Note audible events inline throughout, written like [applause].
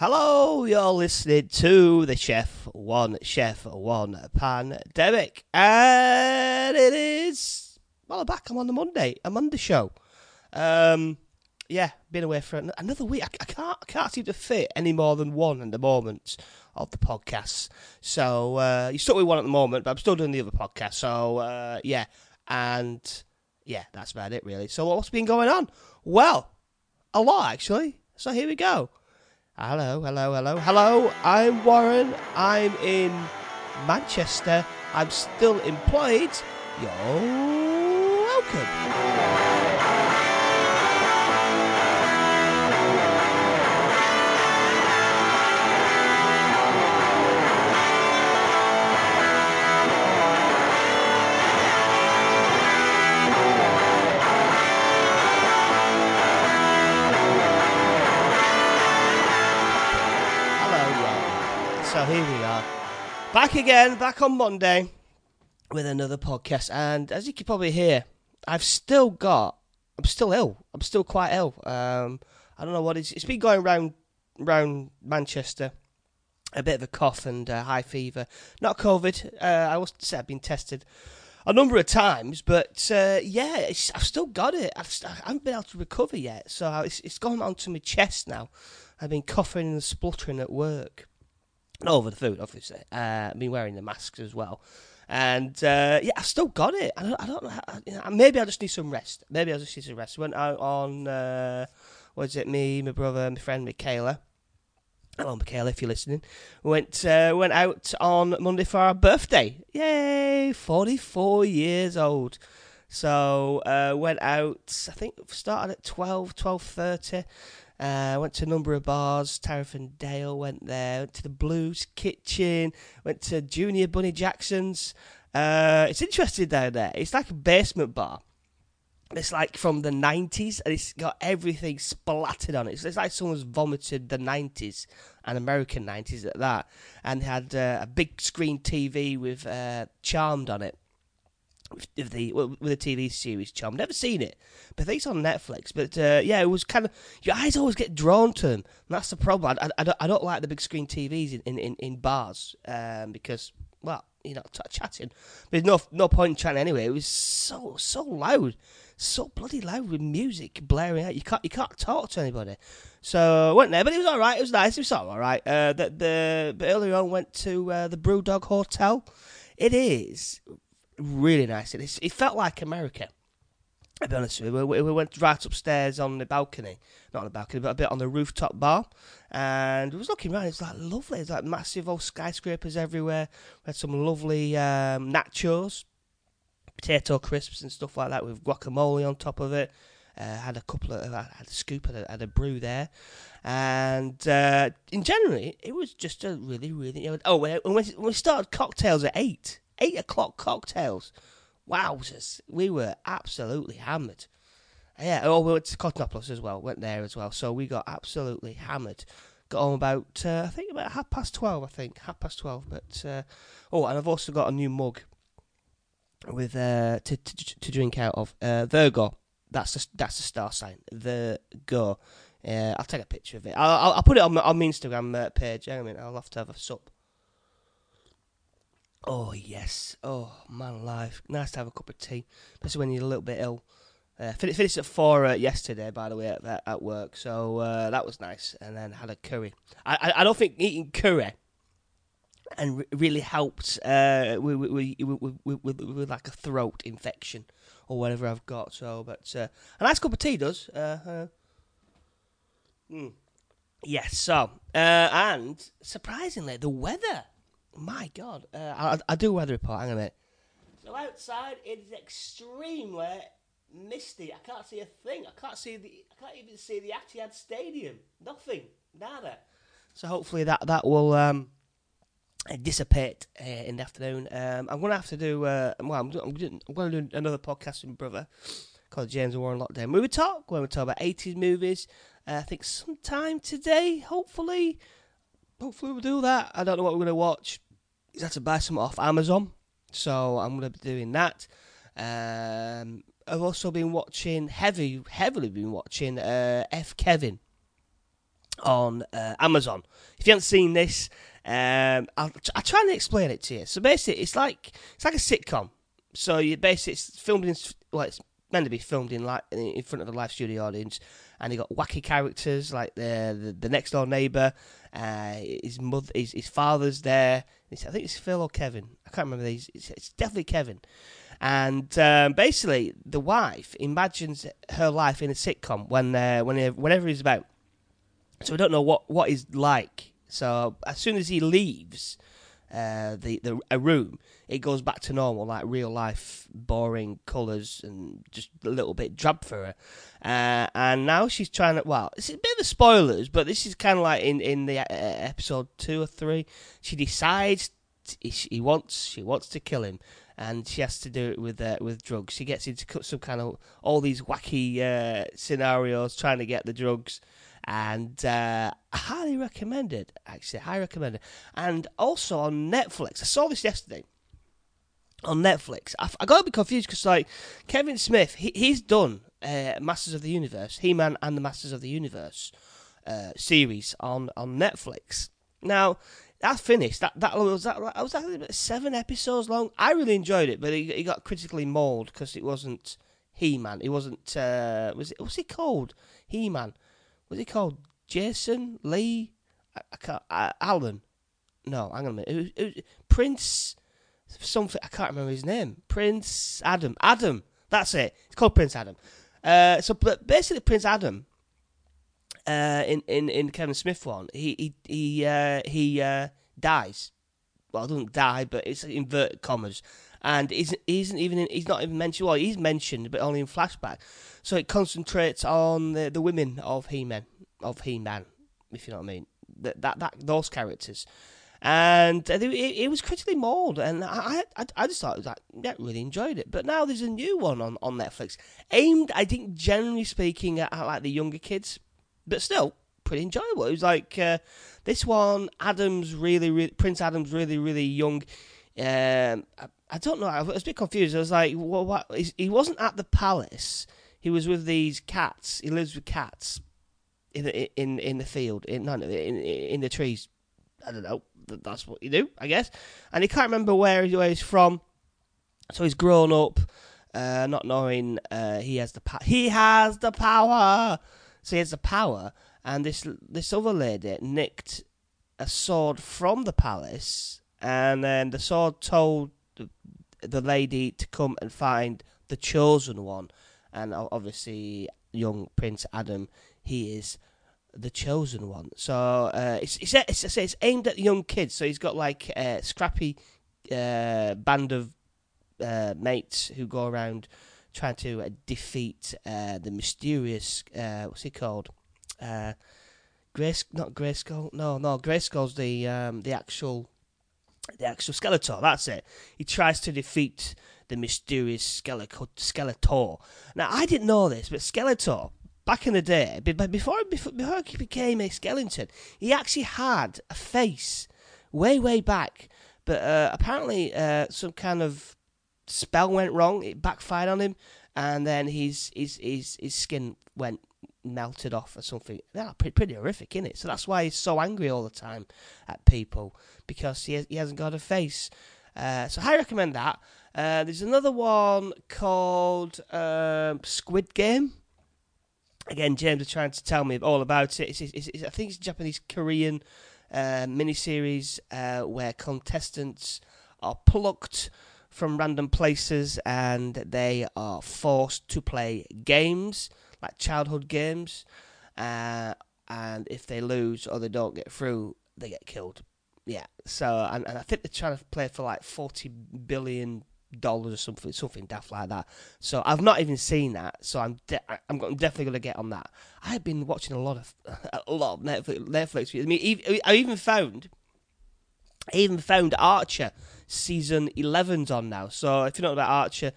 Hello, you're listening to the Chef One Chef One Pandemic, and it is well, I'm back. I'm on the Monday, a Monday show. Um, yeah, been away for an- another week. I, I can't, I can't seem to fit any more than one at the moment of the podcasts. So uh, you stuck with one at the moment, but I'm still doing the other podcast. So uh, yeah, and yeah, that's about it really. So what's been going on? Well, a lot actually. So here we go. Hello, hello, hello, hello. I'm Warren. I'm in Manchester. I'm still employed. You're welcome. Back again, back on Monday with another podcast. And as you can probably hear, I've still got, I'm still ill. I'm still quite ill. Um, I don't know what it's, it's been going round, round Manchester. A bit of a cough and uh, high fever. Not COVID. Uh, I was said I've been tested a number of times, but uh, yeah, I've still got it. I've, I have not been able to recover yet, so it's, it's gone onto my chest now. I've been coughing and spluttering at work. Over the food, obviously. Uh, I've been wearing the masks as well. And uh, yeah, I've still got it. I don't, I don't know. You know, maybe I just need some rest. Maybe I just need some rest. Went out on, uh, what is it, me, my brother, my friend Michaela. Hello, Michaela, if you're listening. Went uh, went out on Monday for our birthday. Yay! 44 years old. So uh, went out. I think started at 12, 12.30. Uh, went to a number of bars. Tariff and Dale went there. Went to the Blues Kitchen. Went to Junior Bunny Jackson's. Uh, it's interesting down there. It's like a basement bar. It's like from the 90s and it's got everything splattered on it. It's, it's like someone's vomited the 90s and American 90s at that. And had uh, a big screen TV with uh, Charmed on it. With the with the TV series Charmed, never seen it, but I think it's on Netflix. But uh, yeah, it was kind of your eyes always get drawn to them. That's the problem. I, I, I, don't, I don't like the big screen TVs in in, in, in bars um, because well, you're not t- chatting. There's no no point in chatting anyway. It was so so loud, so bloody loud with music blaring out. You can't you can't talk to anybody. So I went there, but it was all right. It was nice. It was all right. Uh, the the but earlier on went to uh, the Brewdog Hotel. It is really nice. It, it felt like America. I'll be honest with you. We, we went right upstairs on the balcony, not on the balcony, but a bit on the rooftop bar, and we was looking around. It's like lovely. It's like massive old skyscrapers everywhere. We had some lovely um, nachos, potato crisps and stuff like that with guacamole on top of it. Uh, had a couple of, I had a scoop, had a, had a brew there, and uh, in general, it was just a really, really. Oh, when we, we started cocktails at eight, eight o'clock cocktails. Wowzers, we were absolutely hammered. Yeah, oh, we went to Cosmopolis as well, went there as well, so we got absolutely hammered. Got home about, uh, I think about half past 12, I think, half past 12. But, uh, oh, and I've also got a new mug with uh, to, to to drink out of. Uh, Virgo, that's a, that's a star sign. Virgo. Uh, I'll take a picture of it. I'll, I'll, I'll put it on my, on my Instagram uh, page. I mean, I'll have to have a sup. Oh yes. Oh man, alive. Nice to have a cup of tea, especially when you're a little bit ill. Uh, fin- finished at four uh, yesterday, by the way, at, at, work. So uh, that was nice. And then had a curry. I I, I don't think eating curry and re- really helped uh, with, with, with, with, like a throat infection or whatever I've got. So, but uh, a nice cup of tea does. Uh, mm. Yes. So, uh, and surprisingly, the weather. My God, uh, I, I do weather report. Hang on a minute. So outside it is extremely misty. I can't see a thing. I can't see the. I can't even see the Etihad Stadium. Nothing. Nada. So hopefully that that will um, dissipate uh, in the afternoon. Um, I'm going to have to do. Uh, well, I'm, I'm, I'm going to do another podcast with my brother called James and Warren Lockdown. We would talk when we talk about 80s movies. Uh, I think sometime today, hopefully. Hopefully we'll do that. I don't know what we're going to watch. He's had to buy some off Amazon, so I'm going to be doing that. Um, I've also been watching heavy, heavily been watching uh, F Kevin on uh, Amazon. If you haven't seen this, um, I'll, I'll try and explain it to you. So basically, it's like it's like a sitcom. So you basically it's filmed in well, it's meant to be filmed in like in front of a live studio audience, and you got wacky characters like the the, the next door neighbour, uh, his mother, his, his father's there. I think it's Phil or Kevin. I can't remember these. It's, it's definitely Kevin. And um, basically, the wife imagines her life in a sitcom when uh, whenever, whenever he's about. So we don't know what what he's like. So as soon as he leaves uh, the the a room, it goes back to normal, like real life, boring colours and just a little bit drab for her. Uh, and now she's trying to. Well, it's a bit of spoilers, but this is kind of like in in the uh, episode two or three. She decides he wants she wants to kill him, and she has to do it with uh, with drugs. She gets into some kind of all these wacky uh, scenarios trying to get the drugs and uh, highly recommend it. Actually, I recommend it. And also on Netflix, I saw this yesterday on Netflix. I, I got a bit confused because like Kevin Smith, he, he's done uh, Masters of the Universe, He Man and the Masters of the Universe uh, series on on Netflix. Now that finished. That that was that was that seven episodes long. I really enjoyed it, but it, it got critically mauled because it wasn't He Man. It wasn't. Uh, was it? What's he called? He Man what's he called? Jason Lee? I, I can't. Uh, Alan? No, hang on a minute. It was, it was Prince something. I can't remember his name. Prince Adam. Adam. That's it. It's called Prince Adam. Uh, so, but basically, Prince Adam. Uh, in in in Kevin Smith one, he he he uh, he uh, dies. Well, doesn't die, but it's inverted commas, and isn't isn't even in, he's not even mentioned. Well, he's mentioned, but only in flashback. So it concentrates on the, the women of He Man, of He Man, if you know what I mean. That that, that those characters, and it, it, was critically mauled, and I, I I just thought it was like yeah, really enjoyed it. But now there's a new one on, on Netflix, aimed I think generally speaking at, at like the younger kids, but still pretty enjoyable. It was like uh, this one, Adam's really, really Prince Adam's really really young. Um, I, I, don't know. I was a bit confused. I was like, well, what? He wasn't at the palace he was with these cats. He lives with cats in the, in in the field, in in in the trees. I don't know. That's what you do, I guess. And he can't remember where, where he's from, so he's grown up, uh, not knowing uh, he has the. He has the power. So he has the power, and this this other lady nicked a sword from the palace, and then the sword told the lady to come and find the chosen one and obviously young Prince Adam, he is the chosen one. So uh, it's, it's it's it's aimed at young kids. So he's got like a scrappy uh, band of uh, mates who go around trying to uh, defeat uh, the mysterious uh, what's he called? Grace, not Grayskull. No, no, Grayskull's the um, the actual the actual Skeletor. That's it. He tries to defeat the mysterious Skeletor. Now, I didn't know this, but Skeletor, back in the day, before, before, he became a skeleton, he actually had a face way, way back. But uh, apparently, uh, some kind of spell went wrong. It backfired on him, and then his his his, his skin went melted off or something. Yeah, pretty, pretty horrific, isn't it? So that's why he's so angry all the time at people because he has, he hasn't got a face. Uh, so I recommend that. Uh, there's another one called um, Squid Game. Again, James is trying to tell me all about it. It's, it's, it's, I think it's a Japanese Korean uh, miniseries uh, where contestants are plucked from random places and they are forced to play games, like childhood games. Uh, and if they lose or they don't get through, they get killed. Yeah. So, and, and I think they're trying to play for like 40 billion dollars or something, something daft like that. So I've not even seen that. So I'm de- I'm, definitely gonna get on that. I've been watching a lot of [laughs] a lot of Netflix. Netflix. I mean, I even found, I even found Archer season 11's on now. So if you know about Archer,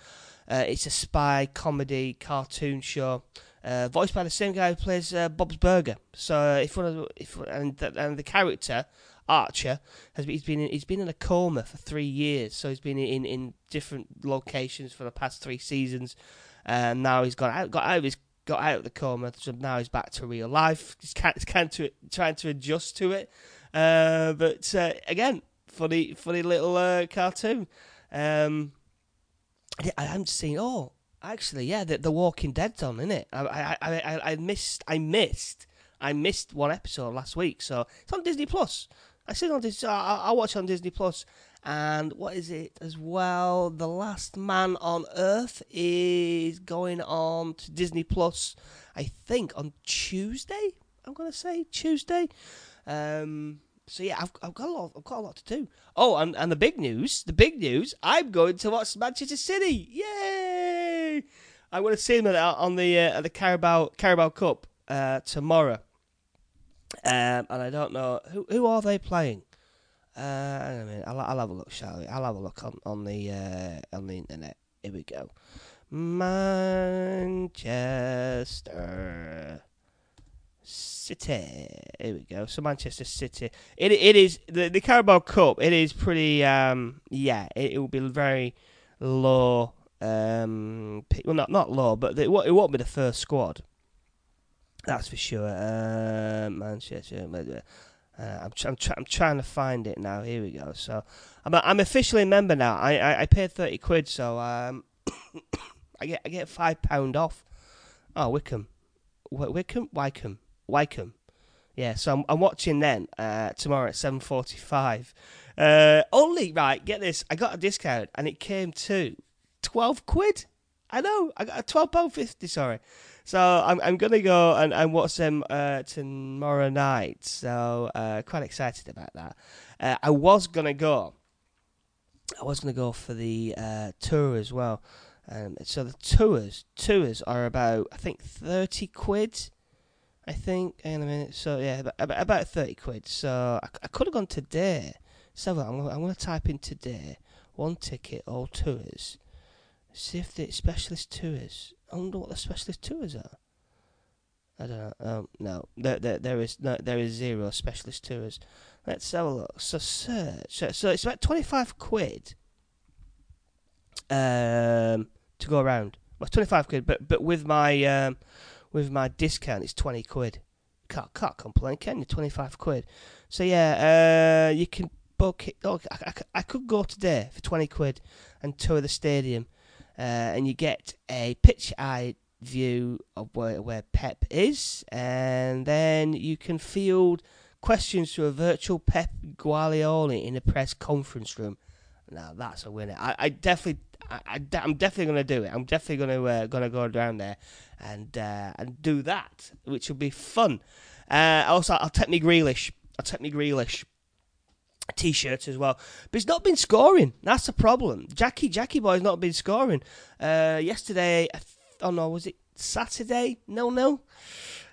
uh, it's a spy comedy cartoon show. Uh, voiced by the same guy who plays uh, Bob's Burger. So if one of the, if and and the character Archer has been, he's been in, he's been in a coma for three years, so he's been in, in different locations for the past three seasons, and now he's got out got out of his got out of the coma, so now he's back to real life. He's he's kind of trying to adjust to it. Uh, but uh, again, funny, funny little uh, cartoon. Um, I, I haven't seen. Oh, actually, yeah, the, the Walking Dead's on, isn't it? I, I, I, I missed, I missed, I missed one episode last week, so it's on Disney Plus. I said on Disney, I, I watch on Disney Plus, and what is it as well? The Last Man on Earth is going on to Disney Plus. I think on Tuesday. I'm gonna say Tuesday. Um, so yeah, I've, I've got a lot. I've got a lot to do. Oh, and, and the big news, the big news, I'm going to watch Manchester City. Yay! I'm going to see them on the uh, the Carabao Carabao Cup uh, tomorrow. Um, and I don't know who who are they playing. Uh, a minute. I'll, I'll have a look, shall we? I'll have a look on on the uh, on the internet. Here we go. Manchester City. Here we go. So Manchester City. It it is the the Carabao Cup. It is pretty. Um, yeah, it, it will be very low. Um, well, not not low, but it it won't be the first squad. That's for sure. Uh, Manchester. Uh, I'm I'm, tr- I'm trying to find it now. Here we go. So I'm a, I'm officially a member now. I, I, I paid thirty quid, so um, [coughs] I get I get five pound off. Oh, Wickham, Wickham, Wycombe. Wycombe. Yeah, so I'm, I'm watching then uh, tomorrow at 7.45. Uh, only, right, get this, I got a discount and it came to 12 quid. I know, I got a £12.50, sorry. So I'm I'm going to go and, and watch them uh, tomorrow night. So uh, quite excited about that. Uh, I was going to go. I was going to go for the uh, tour as well. Um, so the tours tours are about I think thirty quid I think. in a minute. So yeah, about, about thirty quid. So I, I could have gone today. So I'm gonna, I'm gonna type in today. One ticket, all tours. See if the specialist tours. I wonder what the specialist tours are. I don't know. Um, no, there, there, there is no, there is zero specialist tours. Let's have a look. So search. So, it's about twenty five quid. Um, to go around. Well, twenty five quid, but but with my um, with my discount, it's 20 quid. Can't, can't complain, can you? 25 quid. So, yeah, uh, you can book it. I, I, I, could go today for 20 quid and tour the stadium, uh, and you get a pitch eye view of where, where Pep is, and then you can field questions to a virtual Pep Guardiola in a press conference room. Now that's a winner. I, I definitely I, am definitely going to do it. I'm definitely going to uh, going to go down there and uh, and do that, which will be fun. Uh, also, I'll take me Grealish. I'll take me Grealish t-shirt as well. But he's not been scoring. That's the problem. Jackie Jackie boy's not been scoring. Uh, yesterday, oh no, was it Saturday? No, no.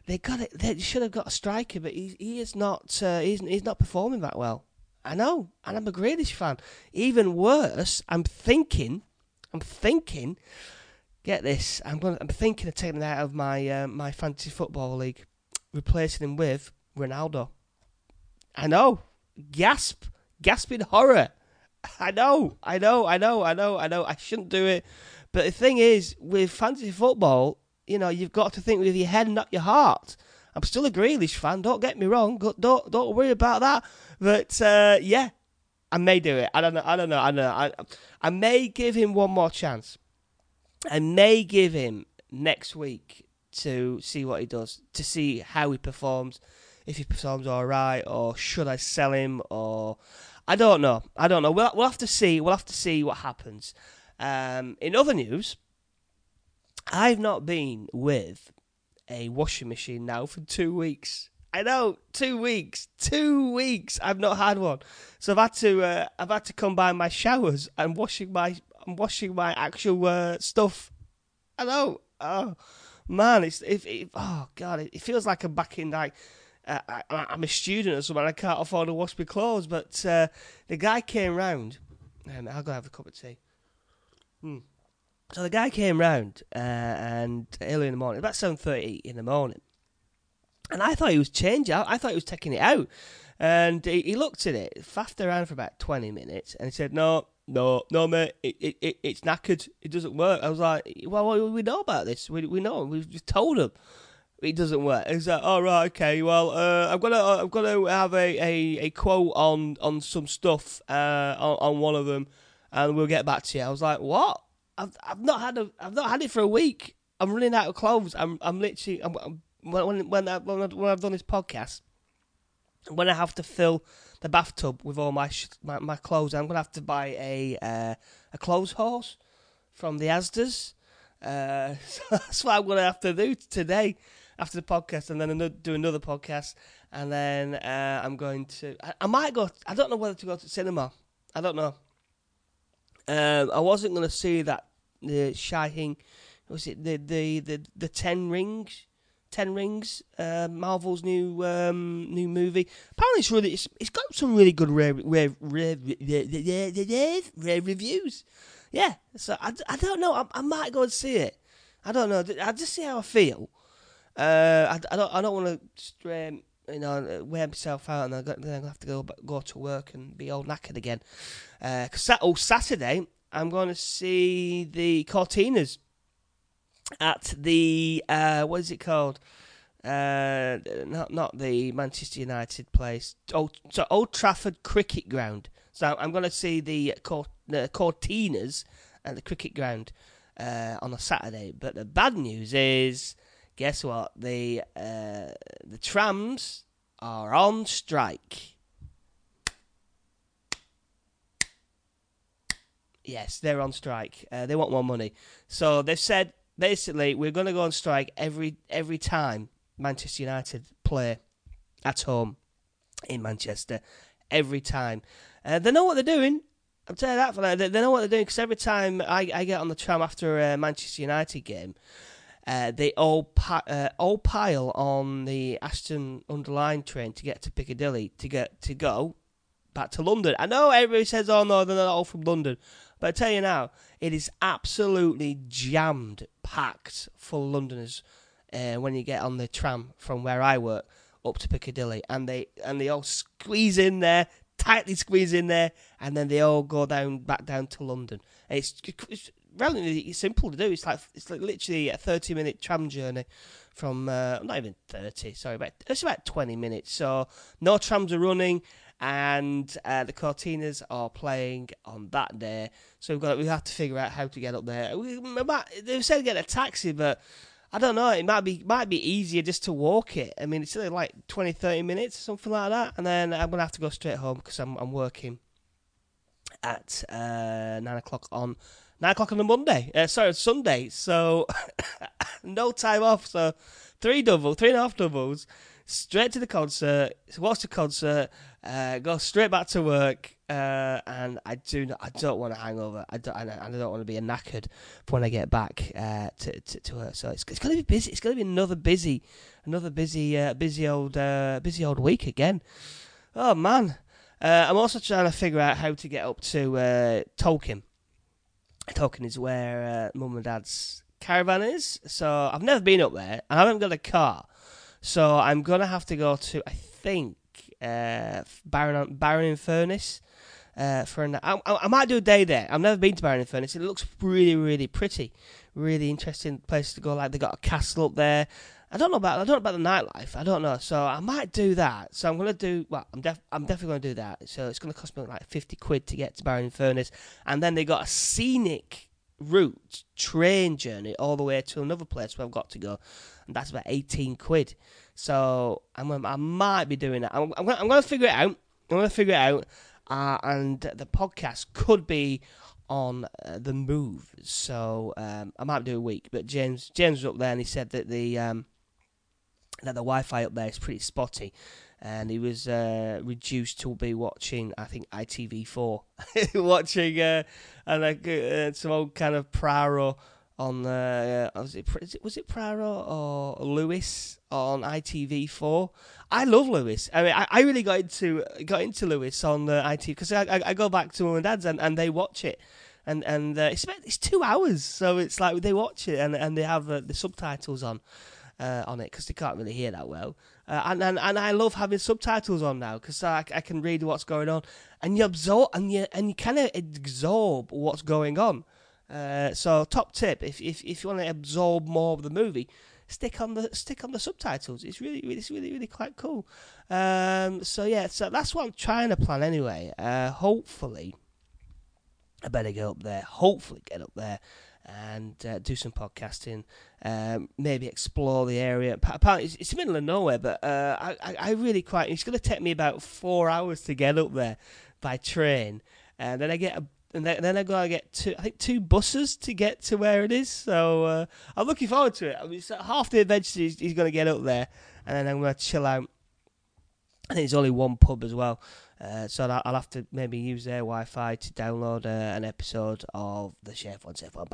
They got it. They should have got a striker, but he he is not. Uh, he's he's not performing that well. I know, and I'm a Grealish fan. Even worse, I'm thinking I'm thinking, get this, I'm going. I'm thinking of taking him out of my uh, my fantasy football league, replacing him with Ronaldo. I know, gasp, gasping horror. I know, I know, I know, I know, I know. I shouldn't do it, but the thing is, with fantasy football, you know, you've got to think with your head, not your heart. I'm still a Grealish fan. Don't get me wrong. Don't don't worry about that. But uh, yeah, I may do it. I don't know. I don't know. I don't know. I, I may give him one more chance. I may give him next week to see what he does, to see how he performs, if he performs all right, or should I sell him, or I don't know. I don't know. We'll, we'll have to see. We'll have to see what happens. Um, in other news, I've not been with a washing machine now for two weeks. I know, two weeks, two weeks. I've not had one, so I've had to. Uh, I've had to combine my showers and washing my, and washing my actual uh, stuff. I know. Oh man, it's if it, oh god, it, it, feels like I'm back in like. I, am a student or something. I can't afford to wash my clothes, but uh, the guy came round, I'll go have a cup of tea. Hmm. So the guy came round, uh, and early in the morning, about seven thirty in the morning, and I thought he was changing. I, I thought he was taking it out. And he, he looked at it, faffed around for about 20 minutes, and he said, No, no, no, mate, it, it, it, it's knackered. It doesn't work. I was like, well, well we know about this. We, we know. We've just told him it doesn't work. He's like, oh right, okay. Well, uh, I'm gonna uh, I'm gonna have a, a, a quote on on some stuff uh, on, on one of them, and we'll get back to you. I was like, what? I've I've not had a I've not had it for a week. I'm running out of clothes. I'm I'm literally I'm, I'm, when when I, when, I, when I've done this podcast, when I have to fill the bathtub with all my sh- my, my clothes, I'm gonna have to buy a uh, a clothes horse from the Asdas. Uh, so [laughs] that's what I'm gonna have to do today after the podcast, and then another, do another podcast, and then uh, I'm going to. I, I, might go. I don't know whether to go to cinema. I don't know. Um, I wasn't going to see that the Shining. Was it the the the the Ten Rings? Ten Rings, uh, Marvel's new um, new movie. Apparently, it's really it's, it's got some really good rare rare rare, rare, rare, rare reviews. Yeah, so I, I don't know. I, I might go and see it. I don't know. I just see how I feel. Uh, I, I don't I don't want to stray, you know wear myself out and then I'm gonna have to go go to work and be all knackered again. Because uh, oh Saturday I'm going to see the Courteeners at the uh, what is it called? Uh, not not the Manchester United place. Old so Old Trafford Cricket Ground. So I'm going to see the the Courteeners at the cricket ground uh, on a Saturday. But the bad news is guess what? The uh, the trams are on strike. Yes, they're on strike. Uh, they want more money, so they've said basically we're going to go on strike every every time Manchester United play at home in Manchester. Every time, uh, they know what they're doing. I'm telling you that for that. They, they know what they're doing because every time I, I get on the tram after a Manchester United game, uh, they all pi- uh, all pile on the Ashton-under-Lyne train to get to Piccadilly to get to go back to London. I know everybody says, "Oh no, they're not all from London," but I tell you now, it is absolutely jammed, packed full Londoners uh, when you get on the tram from where I work up to Piccadilly, and they and they all squeeze in there, tightly squeeze in there, and then they all go down back down to London. It's, it's relatively simple to do. It's like it's like literally a thirty minute tram journey from uh, not even thirty. Sorry, about it's about twenty minutes. So no trams are running, and uh, the Courteeners are playing on that day. So we've got we have to figure out how to get up there. We, we might, they said get a taxi, but. I don't know. It might be might be easier just to walk it. I mean, it's only like 20, 30 minutes, or something like that, and then I'm gonna have to go straight home because I'm I'm working at uh, nine o'clock on nine o'clock on a Monday. Uh, sorry, Sunday. So [laughs] no time off. So three double, three and a half doubles, straight to the concert. Watch the concert. Uh, go straight back to work. Uh, and I do not, I don't want a hangover. I don't, and I don't want to be a knackered when I get back uh, to, to to work. So it's it's gonna be busy. It's gonna be another busy, another busy, uh, busy old, uh, busy old week again. Oh man. Uh, I'm also trying to figure out how to get up to uh, Tolkien Tolkien is where uh, mum and dad's caravan is. So I've never been up there. I haven't got a car. So I'm to have to go to, I think, uh, Barrow, Barrow-in-Furness. Uh, for an, I, I, might do a day there. I've never been to Barrow-in-Furness. It looks really, really pretty, really interesting place to go. Like they got a castle up there. I don't know about I don't know about the nightlife. I don't know. So I might do that. So I'm gonna do well. I'm def, I'm definitely gonna do that. So it's gonna cost me like fifty quid to get to Barrow-in-Furness, and then they got a scenic route train journey all the way to another place where I've got to go, and that's about eighteen quid. So I'm I might be doing that. I'm, I'm, gonna, I'm gonna figure it out. I'm gonna figure it out, uh, and the podcast could be on uh, the move. So um, I might do a week. But James James was up there and he said that the um, that the Wi-Fi up there is pretty spotty, and he was uh, reduced to be watching, I think, ITV4, [laughs] watching uh, and like uh, some old kind of Poirot on uh, was it was it Poirot or Lewis on ITV4. I love Lewis. I mean, I, I really got into got into Lewis on the ITV because I, I, I go back to mum and dad's and, and they watch it. And and uh, it's it's two hours, so it's like they watch it and and they have uh, the subtitles on, uh, on it because they can't really hear that well. Uh, and, and and I love having subtitles on now because I, I can read what's going on, and you absorb and you and you kind of absorb what's going on. Uh, so top tip: if if if you want to absorb more of the movie, stick on the stick on the subtitles. It's really really it's really really quite cool. Um, so yeah, so that's what I'm trying to plan anyway. Uh, hopefully, I better get up there. Hopefully, get up there and uh, do some podcasting. Um, maybe explore the area. Apparently, it's, it's the middle of nowhere, but uh, I, I really quite. It's going to take me about four hours to get up there by train, and then I get a and then, then I gotta get two, I think two buses to get to where it is. So uh, I'm looking forward to it. I mean, half the adventure is he's gonna get up there, and then I'm gonna chill out. I think there's only one pub as well, uh, so I'll have to maybe use their Wi-Fi to download uh, an episode of the Chef One Chef One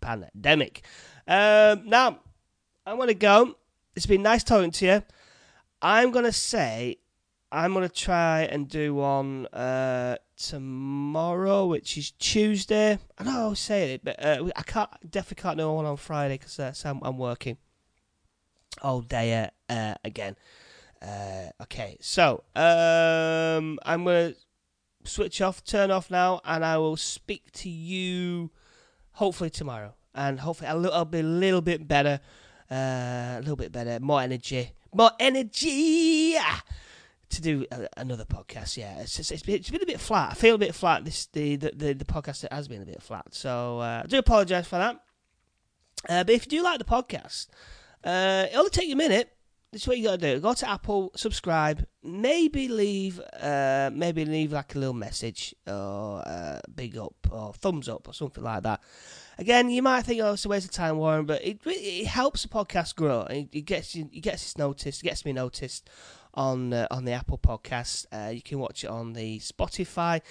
Pandemic. Um, now I'm gonna go. It's been nice talking to you. I'm gonna say I'm gonna try and do one uh, tomorrow, which is Tuesday. I know I was saying it, but uh, I can't definitely can't do one on Friday because uh, I'm, I'm, working all day uh, again. Uh, okay, so um, I'm gonna switch off, turn off now, and I will speak to you hopefully tomorrow, and hopefully I'll, be a little bit better, uh, a little bit better, more energy, more energy to do another podcast. Yeah, it's just, it's been, it's been a bit flat. I feel a bit flat. This the the the, the podcast has been a bit flat. So uh, I do apologise for that. Uh, but if you do like the podcast, uh, it'll only take you a minute. This is what you got to do. Go to Apple, subscribe, maybe leave, uh, maybe leave like a little message or uh, big up or thumbs up or something like that. Again, you might think, oh, it's a waste of time, Warren, but it it helps the podcast grow. It, it gets you, it gets us noticed, it gets me noticed on uh, on the Apple Podcast. Uh, you can watch it on the Spotify.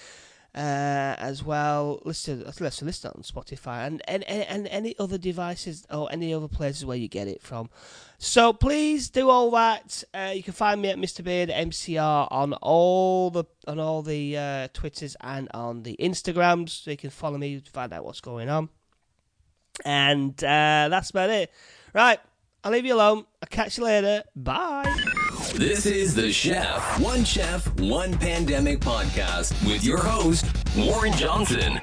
Uh, as well, listen, listen, listen on Spotify and, and, and any other devices or any other places where you get it from. So please do all that. Uh, you can find me at Mr Beard MCR on all the on all the uh, Twitters and on the Instagrams, so you can follow me to find out what's going on. And uh, that's about it. Right, I'll leave you alone. I'll catch you later. Bye. This is the Chef, One Chef, One Pandemic podcast with your host, Warren Johnson.